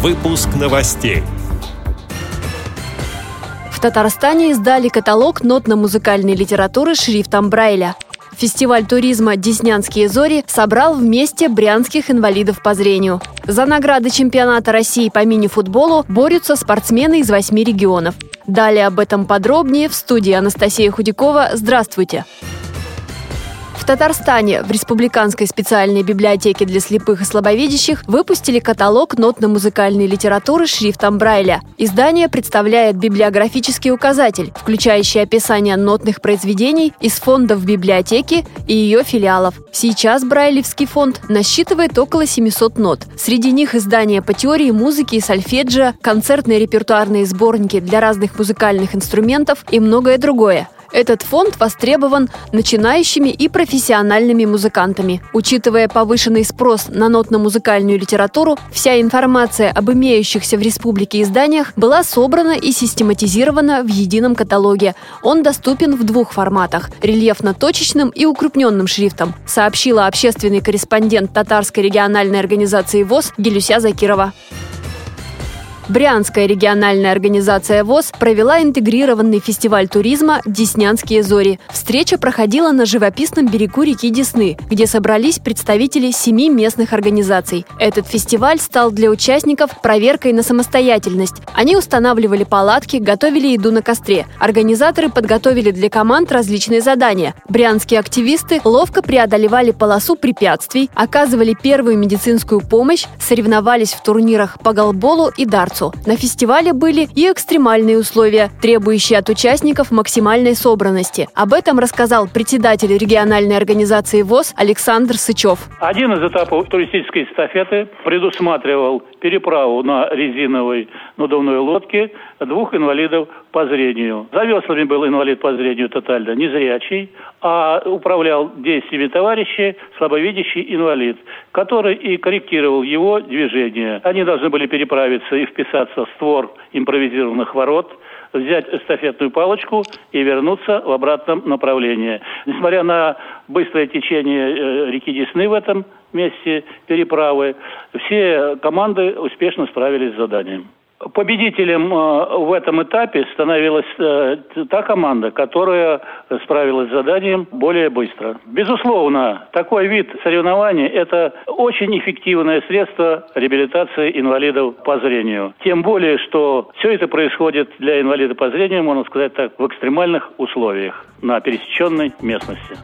Выпуск новостей. В Татарстане издали каталог нотно-музыкальной литературы шрифтом Брайля. Фестиваль туризма «Деснянские зори» собрал вместе брянских инвалидов по зрению. За награды чемпионата России по мини-футболу борются спортсмены из восьми регионов. Далее об этом подробнее в студии Анастасия Худякова. Здравствуйте! Татарстане в Республиканской специальной библиотеке для слепых и слабовидящих выпустили каталог нотно-музыкальной литературы шрифтом Брайля. Издание представляет библиографический указатель, включающий описание нотных произведений из фондов библиотеки и ее филиалов. Сейчас Брайлевский фонд насчитывает около 700 нот. Среди них издания по теории музыки и сольфеджио, концертные репертуарные сборники для разных музыкальных инструментов и многое другое – этот фонд востребован начинающими и профессиональными музыкантами. Учитывая повышенный спрос на нотно-музыкальную литературу, вся информация об имеющихся в республике изданиях была собрана и систематизирована в едином каталоге. Он доступен в двух форматах – рельефно-точечным и укрупненным шрифтом, сообщила общественный корреспондент татарской региональной организации ВОЗ Гелюся Закирова. Брянская региональная организация ВОЗ провела интегрированный фестиваль туризма «Деснянские зори». Встреча проходила на живописном берегу реки Десны, где собрались представители семи местных организаций. Этот фестиваль стал для участников проверкой на самостоятельность. Они устанавливали палатки, готовили еду на костре. Организаторы подготовили для команд различные задания. Брянские активисты ловко преодолевали полосу препятствий, оказывали первую медицинскую помощь, соревновались в турнирах по голболу и дартсу марцу. На фестивале были и экстремальные условия, требующие от участников максимальной собранности. Об этом рассказал председатель региональной организации ВОЗ Александр Сычев. Один из этапов туристической эстафеты предусматривал переправу на резиновой надувной лодке двух инвалидов по зрению. За веслами был инвалид по зрению тотально незрячий, а управлял действиями товарищей слабовидящий инвалид, который и корректировал его движение. Они должны были переправиться и вписаться в створ импровизированных ворот, взять эстафетную палочку и вернуться в обратном направлении. Несмотря на быстрое течение э, реки Десны в этом месте переправы, все команды успешно справились с заданием. Победителем э, в этом этапе становилась э, та команда, которая справилась с заданием более быстро. Безусловно, такой вид соревнований – это очень эффективное средство реабилитации инвалидов по зрению. Тем более, что все это происходит для инвалида по зрению, можно сказать так, в экстремальных условиях на пересеченной местности.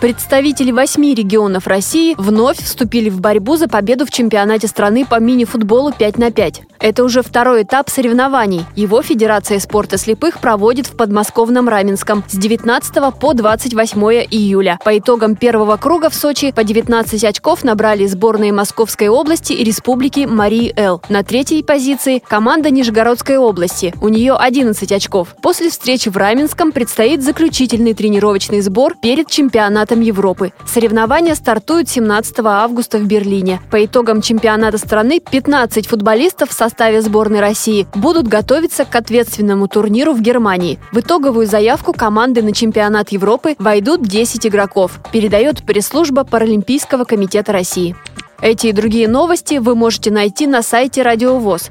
Представители восьми регионов России вновь вступили в борьбу за победу в чемпионате страны по мини-футболу 5 на 5. Это уже второй этап соревнований. Его Федерация спорта слепых проводит в подмосковном Раменском с 19 по 28 июля. По итогам первого круга в Сочи по 19 очков набрали сборные Московской области и Республики Марии Эл. На третьей позиции команда Нижегородской области. У нее 11 очков. После встречи в Раменском предстоит заключительный тренировочный сбор перед чемпионатом чемпионатом Европы. Соревнования стартуют 17 августа в Берлине. По итогам чемпионата страны 15 футболистов в составе сборной России будут готовиться к ответственному турниру в Германии. В итоговую заявку команды на чемпионат Европы войдут 10 игроков, передает пресс-служба Паралимпийского комитета России. Эти и другие новости вы можете найти на сайте Радио ВОЗ.